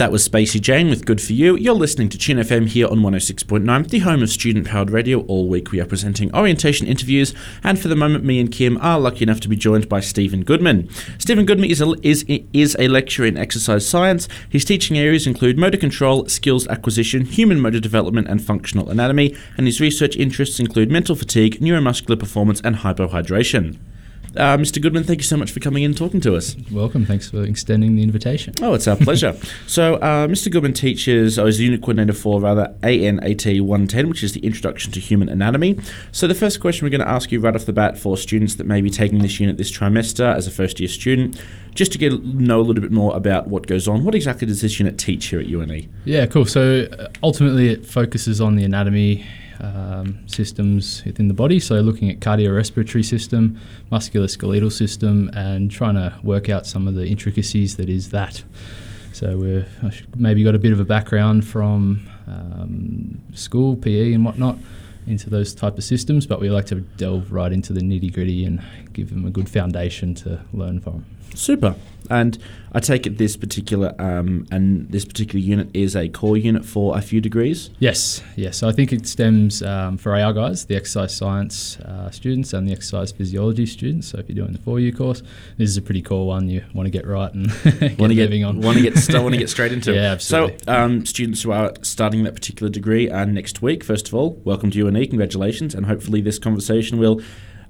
That was Spacey Jane with Good For You. You're listening to Tune FM here on 106.9, the home of student powered radio. All week we are presenting orientation interviews, and for the moment, me and Kim are lucky enough to be joined by Stephen Goodman. Stephen Goodman is a, is, is a lecturer in exercise science. His teaching areas include motor control, skills acquisition, human motor development, and functional anatomy, and his research interests include mental fatigue, neuromuscular performance, and hypohydration. Uh, Mr. Goodman, thank you so much for coming in and talking to us. Welcome. Thanks for extending the invitation. Oh, it's our pleasure. so, uh, Mr. Goodman teaches, I was the unit coordinator for rather ANAT 110, which is the Introduction to Human Anatomy. So, the first question we're going to ask you right off the bat for students that may be taking this unit this trimester as a first year student, just to get know a little bit more about what goes on. What exactly does this unit teach here at UNE? Yeah, cool. So, uh, ultimately, it focuses on the anatomy um, systems within the body. So, looking at cardiorespiratory system, musculoskeletal system, and trying to work out some of the intricacies that is that. So, we've maybe got a bit of a background from um, school, PE, and whatnot into those type of systems, but we like to delve right into the nitty gritty and give them a good foundation to learn from. Super. And I take it this particular um, and this particular unit is a core unit for a few degrees. Yes, yes. So I think it stems um, for our guys, the exercise science uh, students and the exercise physiology students. So if you're doing the four-year course, this is a pretty cool one. You want to get right and get want to get on. want to get st- want to get straight into. yeah, absolutely. So um, students who are starting that particular degree uh, next week, first of all, welcome to UNE. Congratulations, and hopefully this conversation will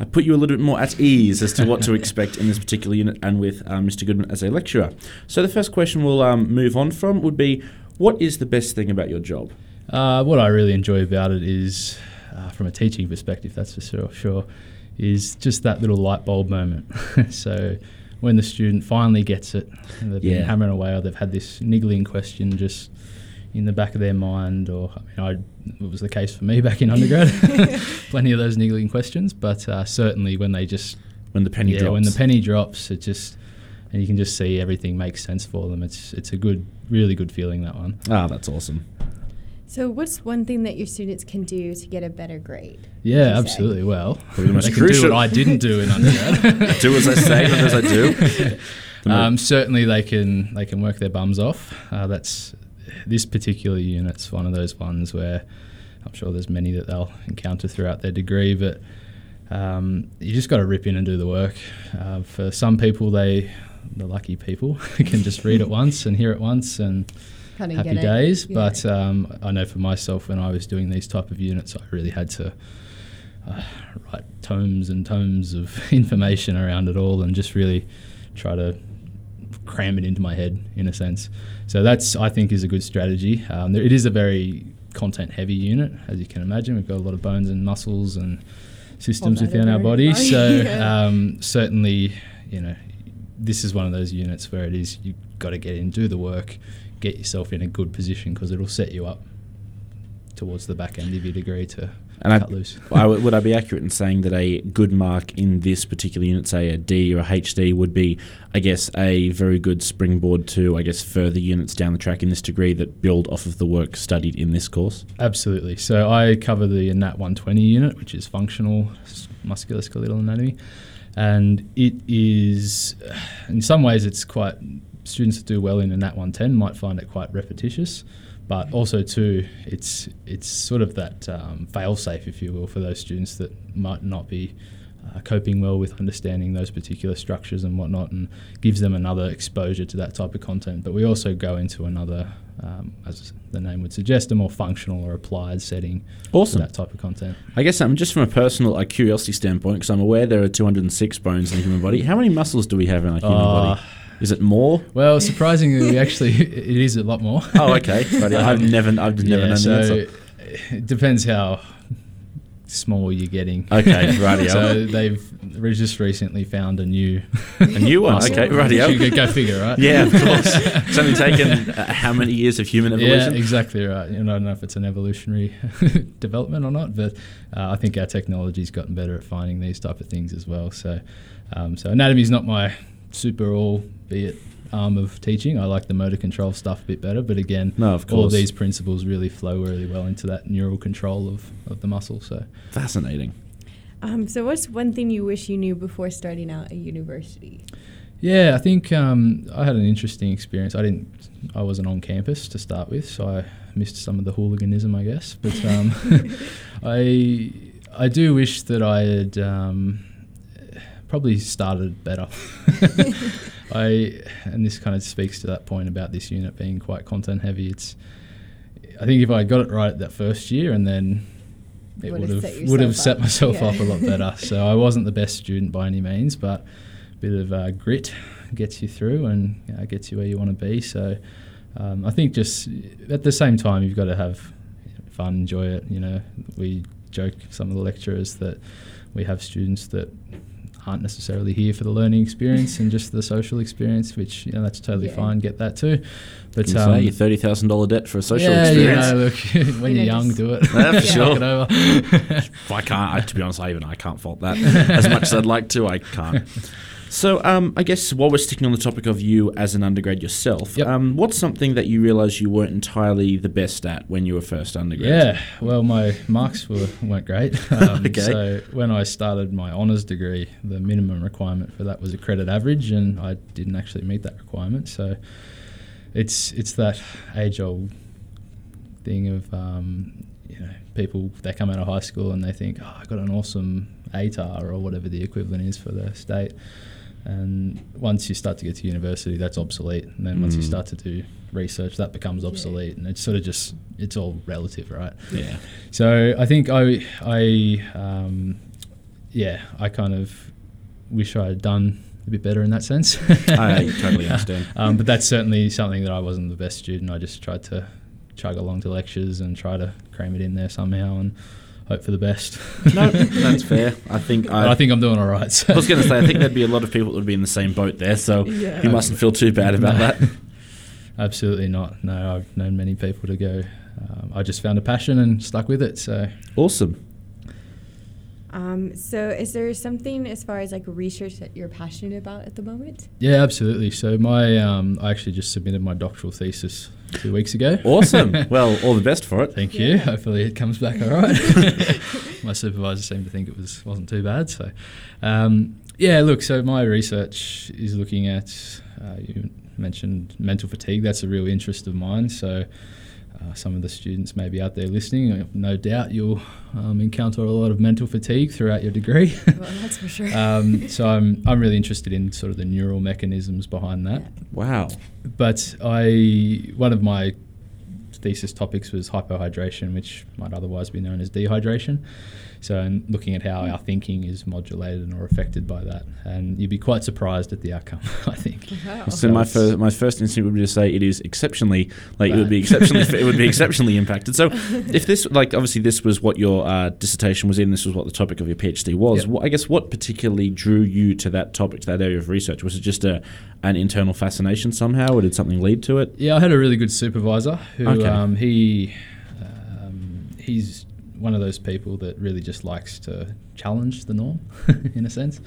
uh, put you a little bit more at ease as to what to expect in this particular unit and with uh, Mr. Goodman as a lecturer. So the first question we'll um, move on from would be, what is the best thing about your job? Uh, what I really enjoy about it is, uh, from a teaching perspective, that's for sure, sure, is just that little light bulb moment. so when the student finally gets it, they've Yeah. been hammering away, or they've had this niggling question just in the back of their mind, or I mean, I, it was the case for me back in undergrad, plenty of those niggling questions. But uh, certainly when they just When the penny yeah, drops. when the penny drops, it just and you can just see everything makes sense for them. It's it's a good, really good feeling that one. Ah, that's awesome. So, what's one thing that your students can do to get a better grade? Yeah, would you say? absolutely. Well, Probably the most they can do what I didn't do in undergrad. do as I say, not as I do. Um, certainly, they can they can work their bums off. Uh, that's this particular unit's one of those ones where I'm sure there's many that they'll encounter throughout their degree, but um, you just got to rip in and do the work. Uh, for some people, they the lucky people can just read it once and hear it once and Kind of happy days. Yeah. But um, I know for myself, when I was doing these type of units, I really had to uh, write tomes and tomes of information around it all, and just really try to cram it into my head in a sense. So that's I think is a good strategy. Um, there, it is a very content heavy unit, as you can imagine. We've got a lot of bones and muscles and systems that within our body, So yeah. um, certainly, you know, this is one of those units where it is you've got to get in, do the work, get yourself in a good position because it'll set you up towards the back end of your degree to And I- cut loose. I would I be accurate in saying that a good mark in this particular unit, say a D or a HD, would be, I guess, a very good springboard to, I guess, further units down the track in this degree that build off of the work studied in this course? Absolutely. So I cover the ANAT 120 unit, which is functional musculoskeletal anatomy, and it is, in some ways, it's quite students that do well in ANAT 110 might find it quite repetitious, but also too, it's it's sort of that um, fail safe, if you will, for those students that might not be. Uh, coping well with understanding those particular structures and whatnot, and gives them another exposure to that type of content. But we also go into another, um, as the name would suggest, a more functional or applied setting Awesome. for that type of content. I guess um, just from a personal uh, curiosity standpoint, because I'm aware there are 206 bones in the human body. How many muscles do we have in our human Uh, body? Is it more? Well, surprisingly, we actually it is a lot more. Oh, okay. Right, I've Um, never, I've never yeah, known so the answer. it depends how small you're getting. Okay, rightio. so they've just recently found a new A new one. Okay, rightio. You go figure, right? Yeah, of course. it's only taken uh, how many years of human evolution? Yeah, exactly right. And I don't know if it's an evolutionary development or not, but uh, I think our technology's gotten better at finding these type of things as well. So, um, so anatomy is not my super all, be it arm of teaching. I like the motor control stuff a bit better, but again, No, of all of these principles really flow really well into that neural control of, of the muscle. So, Fascinating. Um, so, what's one thing you wish you knew before starting out at university? Yeah, I think um, I had an interesting experience. I didn't, I wasn't on campus to start with, so I missed some of the hooliganism, I guess. But um, I, I do wish that I had um, probably started better. I, and this kind of speaks to that point about this unit being quite content heavy. It's, I think if I got it right that first year, and then it would set would have set up. myself Yeah. up a lot better. so I wasn't the best student by any means, but a bit of uh, grit gets you through and uh, gets you where you want to be. So um, I think just at the same time you've got to have fun, enjoy it. You know, we joke some of the lecturers that we have students that aren't necessarily here for the learning experience and just the social experience, which you know that's totally Yeah. fine. Get that too, but Can you um, say your thirty thousand dollar debt for a social yeah, experience. you know, look, when You you're young, do it. Yeah, for Knock sure. it over. I can't. I, to be honest, I even I can't fault that as much as I'd like to. I can't. So, um, I guess while we're sticking on the topic of you as an undergrad yourself, Yep. um, what's something that you realised you weren't entirely the best at when you were first undergrad? Yeah, well, my marks were, weren't great. Um, Okay. So when I started my honours degree, the minimum requirement for that was a credit average, and I didn't actually meet that requirement. So it's it's that age old thing of um, you know people they come out of high school and they think oh I got an awesome ATAR or whatever the equivalent is for the state. And once you start to get to university, that's obsolete. And then once you Mm. start to do research, that becomes obsolete. And it's sort of just, it's all relative, right? Yeah. So I think I, I, um, yeah, I kind of wish I had done a bit better in that sense. I totally understand. um, but that's certainly something that I wasn't the best student. I just tried to chug along to lectures and try to cram it in there somehow and hope for the best. No, that's fair. I think I. I think I'm doing all right. So. I was going to say, I think there'd be a lot of people that would be in the same boat there, so Yeah. you mustn't feel too bad about No. that. Absolutely not. No, I've known many people to go. Um, I just found a passion and stuck with it. So Awesome. Um, so, is there something as far as like research that you're passionate about at the moment? yeah, absolutely. So my um, I actually just submitted my doctoral thesis two weeks ago. Awesome. well, all the best for it. Thank Yeah. you. Hopefully it comes back all right. my supervisor seemed to think it was wasn't too bad. So um, yeah, look. So my research is looking at uh, you mentioned mental fatigue. That's a real interest of mine. So. Uh, some of the students may be out there listening. uh, No doubt you'll um, encounter a lot of mental fatigue throughout your degree. Well, that's for sure. um, so I'm, I'm really interested in sort of the neural mechanisms behind that. Wow. But I one of my thesis topics was hypohydration, which might otherwise be known as dehydration. So, and looking at how our thinking is modulated or affected by that, and you'd be quite surprised at the outcome. I think. Wow. So my first my first instinct would be to say it is exceptionally like it would be exceptionally it would be exceptionally impacted. So if this like obviously this was what your uh, dissertation was in, this was what the topic of your PhD was. Yep. What, I guess what particularly drew you to that topic, to that area of research? Was it just a an internal fascination somehow, or did something lead to it? Yeah, I had a really good supervisor who Okay. um, he um, he's one of those people that really just likes to challenge the norm in a sense.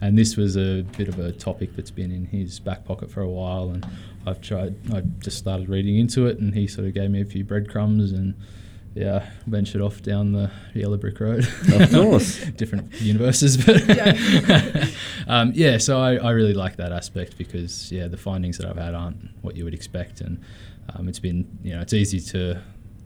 And this was a bit of a topic that's been in his back pocket for a while and I've tried I just started reading into it and he sort of gave me a few breadcrumbs and yeah, ventured off down the yellow brick road. Of course. Different universes, but Yeah. um, yeah. So I, I really like that aspect because yeah, the findings that I've had aren't what you would expect, and um, it's been you know it's easy to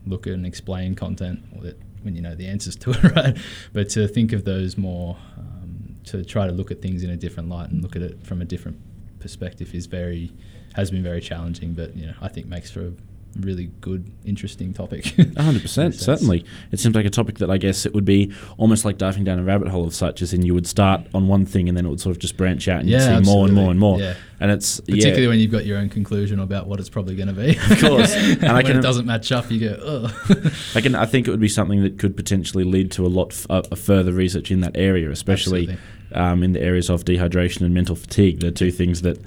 look at and explain content that when you know the answers to it, right? But to think of those more, um, to try to look at things in a different light and look at it from a different perspective is very has been very challenging, but you know I think makes for a really good, interesting topic. hundred percent, certainly. It seems like a topic that I guess it would be almost like diving down a rabbit hole of such, as in you would start on one thing and then it would sort of just branch out and Yeah, you'd see more and more and more. Yeah. And it's Particularly yeah, when you've got your own conclusion about what it's probably going to be. Of course. And I can- it doesn't match up, you go, oh. I can. I think it would be something that could potentially lead to a lot f- uh, further research in that area, especially um, in the areas of dehydration and mental fatigue. They're two things that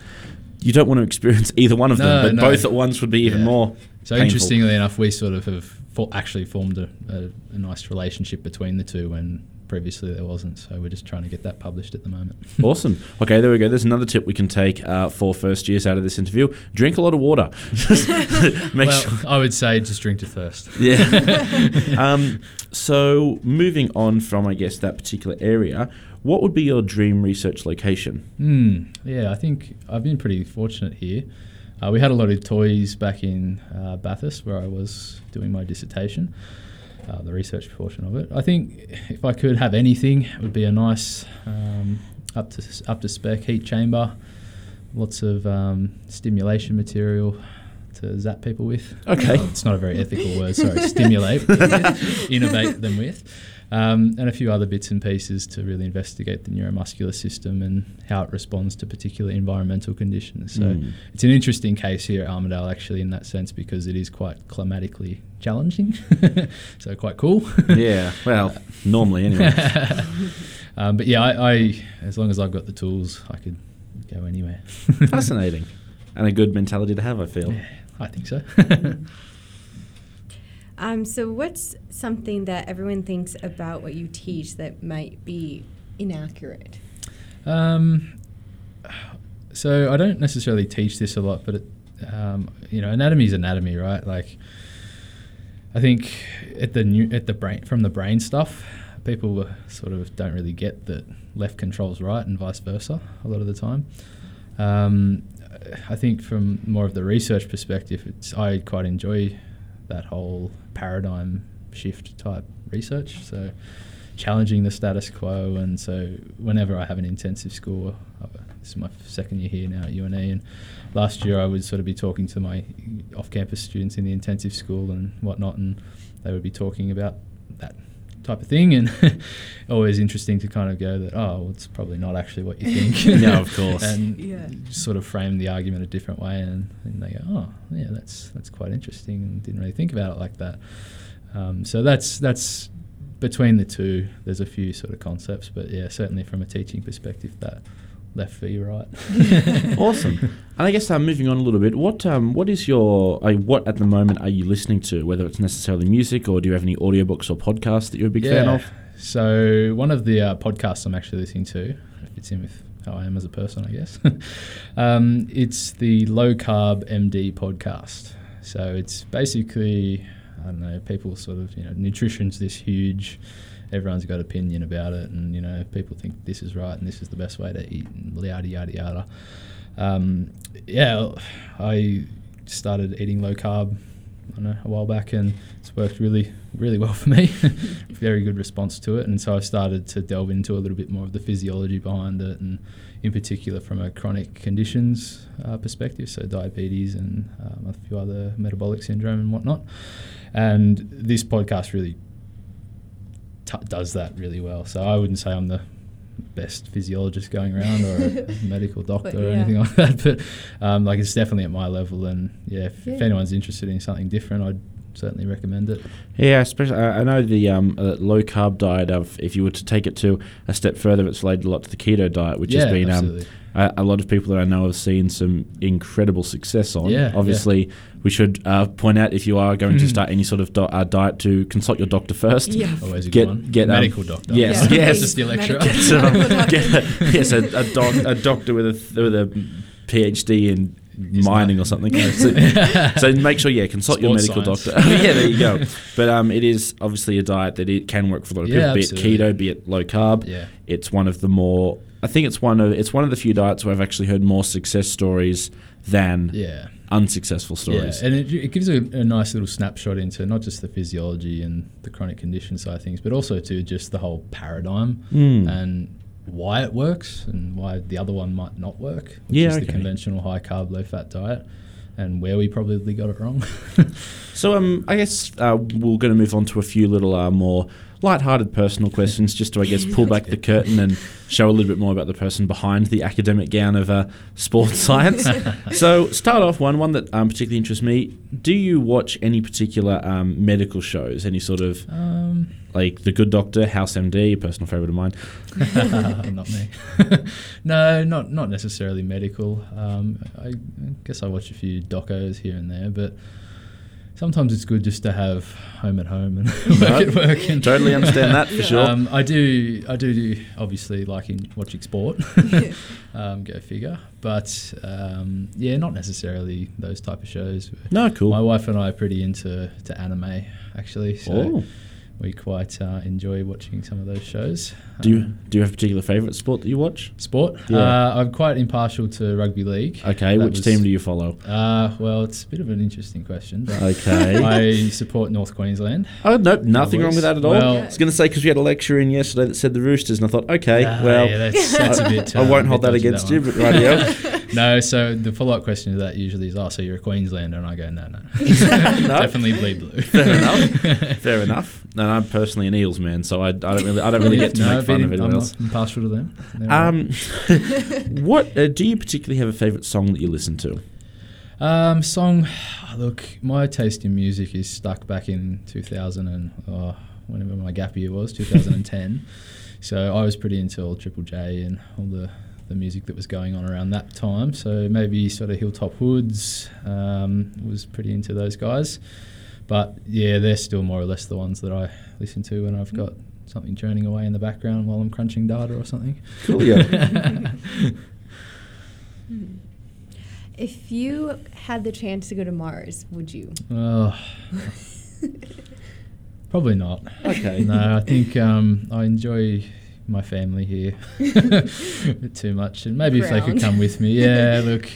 you don't want to experience either one of them, but no. both at once would be even Yeah. more. So painful. interestingly enough, we sort of have fo- actually formed a, a, a nice relationship between the two when previously there wasn't. So we're just trying to get that published at the moment. Awesome. Okay, there we go. There's another tip we can take uh, for first years out of this interview. Drink a lot of water. Make well, sure. I would say just drink to thirst. Yeah. um, so moving on from, I guess, that particular area, what would be your dream research location? Hmm. yeah, I think I've been pretty fortunate here. Uh, we had a lot of toys back in uh, Bathurst where I was doing my dissertation, uh, the research portion of it. I think if I could have anything, it would be a nice um, up to up to spec heat chamber, lots of um, stimulation material to zap people with. Okay. It's not a very ethical word. Sorry, stimulate, innervate them with um, and a few other bits and pieces to really investigate the neuromuscular system and how it responds to particular environmental conditions. So Mm. it's an interesting case here at Armidale, actually, in that sense, because it is quite climatically challenging. so quite cool. yeah, well, normally anyway. um, but yeah, I, I, as long as I've got the tools, I could go anywhere. Fascinating. And a good mentality to have, I feel. Yeah, I think so. Um, so, what's something that everyone thinks about what you teach that might be inaccurate? Um, so I don't necessarily teach this a lot, but it, um, you know, anatomy is anatomy, right? Like, I think at the new, at the brain from the brain stuff, people sort of don't really get that left controls right and vice versa a lot of the time. Um, I think from more of the research perspective, it's I quite enjoy that whole paradigm shift type research. So challenging the status quo, and so whenever I have an intensive school, uh, this is my second year here now at UNE, and last year I would sort of be talking to my off-campus students in the intensive school and whatnot, and they would be talking about that type of thing, and always interesting to kind of go that oh, well, it's probably not actually what you think. No, of course. and Yeah. sort of frame the argument a different way, and, and they go, oh, yeah, that's that's quite interesting, and didn't really think about it like that. Um, so that's that's between the two. There's a few sort of concepts, but yeah, certainly from a teaching perspective, that left v right. awesome. And I guess uh, moving on a little bit, what um, what is your uh, what at the moment are you listening to? Whether it's necessarily music or do you have any audiobooks or podcasts that you're a big fan of? So one of the uh, podcasts I'm actually listening to fits in with how I am as a person, I guess. um, it's the Low Carb MD podcast. So it's basically I don't know people sort of you know nutrition's this huge. Everyone's got opinion about it, and you know people think this is right and this is the best way to eat, and yada yada yada. Um, yeah, I started eating low carb I don't know, a while back, and it's worked really, really well for me. Very good response to it, and so I started to delve into a little bit more of the physiology behind it, and in particular from a chronic conditions uh, perspective, so diabetes and um, a few other metabolic syndrome and whatnot. And this podcast really t- does that really well. So I wouldn't say I'm the best physiologist going around or a medical doctor But or anything like that, but um, like it's definitely at my level. And yeah, if, if anyone's interested in something different, I'd certainly recommend it. Yeah, especially I I know the um, uh, low carb diet. Of if you were to take it to a step further, it's related a lot to the keto diet, which yeah, has been um, a, a lot of people that I know have seen some incredible success on. Yeah, Obviously, we should uh, point out if you are going to start any sort of di- uh, diet to consult your doctor first. Yeah. Always a get- good one. get, um, medical doctor. yes, Yeah. yes. Just the lecturer. Medical- So, Medical doctor. get a, yes, a, a, doc, a doctor with a with a PhD in Is mining or something. so, so make sure, yeah, consult your medical science. doctor. yeah, there you go. But um, it is obviously a diet that it can work for a lot of Yeah, people. Be it keto, be it low carb. yeah. It's one of the more. I think it's one of it's one of the few diets where I've actually heard more success stories than Yeah. unsuccessful stories. Yeah, and it, it gives a, a nice little snapshot into not just the physiology and the chronic condition side of things, but also to just the whole paradigm Mm. and why it works and why the other one might not work, which Yeah, is okay. the conventional high carb, low fat diet, and where we probably got it wrong. So um, I guess uh, we're going to move on to a few little uh, more light-hearted personal questions, just to I guess pull back the curtain and show a little bit more about the person behind the academic gown of uh, sports science. so start off one one that um, particularly interests me. Do you watch any particular um, medical shows? Any sort of um, like The Good Doctor, House MD, a personal favourite of mine? not me. no, not not necessarily medical. Um, I, I guess I watch a few docos here and there, but sometimes it's good just to have home at home and work at work. And Totally understand that for sure. Um, I do, I do, do obviously liking watching sport. um, go figure. But um, yeah, not necessarily those type of shows. no, cool. My wife and I are pretty into to anime actually. So oh, we quite uh, enjoy watching some of those shows. Do you Um, do you have a particular favourite sport that you watch? sport? Yeah. Uh, I'm quite impartial to rugby league. Okay, That which was- team do you follow? Uh, well, it's a bit of an interesting question. Okay. I support North Queensland. Oh no, nothing wrong with that at all. Well- I was going to say because we had a lecture in yesterday that said the Roosters, and I thought, okay, well, yeah, that's, that's a bit. I uh, won't hold that dodgy, against you, one. but radio. No, so the follow-up question to that usually is, "Oh, so you're a Queenslander?" And I go, "No, no, definitely bleed blue." Fair enough. Fair enough. No, I'm personally an Eels man, so I, I don't really, I don't really get to no, make fun of I'm anyone not else. impartial to them. They're all right. Um, what uh, do you particularly have a favourite song that you listen to? Um, song. Look, my taste in music is stuck back in 2000 and oh, whenever my gap year was, 2010. so I was pretty into all Triple J and all the, the music that was going on around that time. So maybe sort of Hilltop Hoods um, was pretty into those guys. But yeah, they're still more or less the ones that I listen to when I've got something churning away in the background while I'm crunching data or something. Coolio. If you had the chance to go to Mars, would you? Oh, probably not. Okay. No, I think um, I enjoy my family here too much, and maybe if they could come with me. Yeah, look,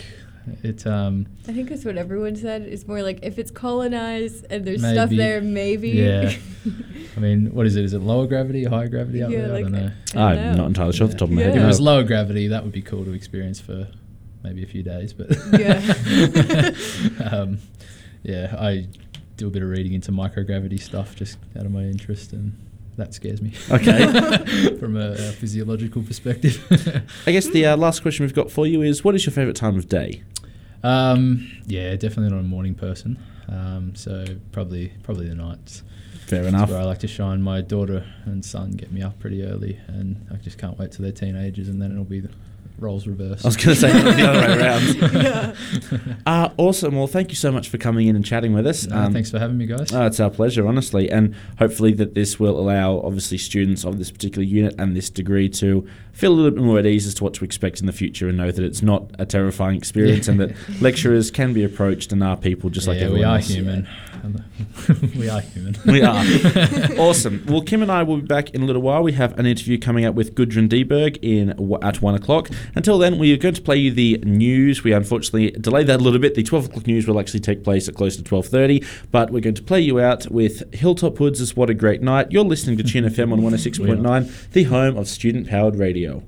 it. Um, I think that's what everyone said. It's more like if it's colonized and there's stuff there, maybe. Yeah. I mean, what is it? Is it lower gravity, or higher gravity out Yeah, there? like I don't know. I don't I'm know. not entirely sure off the top of my Yeah. head. If it was lower gravity, that would be cool to experience for maybe a few days. But Yeah. um, yeah, I do a bit of reading into microgravity stuff just out of my interest, and that scares me. Okay. from a, a physiological perspective. I guess the uh, last question we've got for you is: What is your favourite time of day? um, yeah, definitely not a morning person. Um, so probably probably the nights. Fair That's enough. where I like to shine. My daughter and son get me up pretty early, and I just can't wait till they're teenagers, and then it'll be the roles reversed. I was going to say the other way around. Uh, awesome. Well, thank you so much for coming in and chatting with us. No, Um, thanks for having me, guys. Oh, it's our pleasure, honestly, and hopefully that this will allow, obviously, students of this particular unit and this degree to feel a little bit more at ease as to what to expect in the future, and know that it's not a terrifying experience, and that lecturers can be approached and are people just like yeah, everyone we are else. human. we are human. We are. awesome. Well, Kim and I will be back in a little while. We have an interview coming up with Gudrun Deberg in at one o'clock. Until then, we are going to play you the news. We unfortunately delayed that a little bit. The twelve o'clock news will actually take place at close to twelve thirty, but we're going to play you out with Hilltop Hoods' "What a Great Night." You're listening to Tune FM on one hundred six point nine, the home of student-powered radio.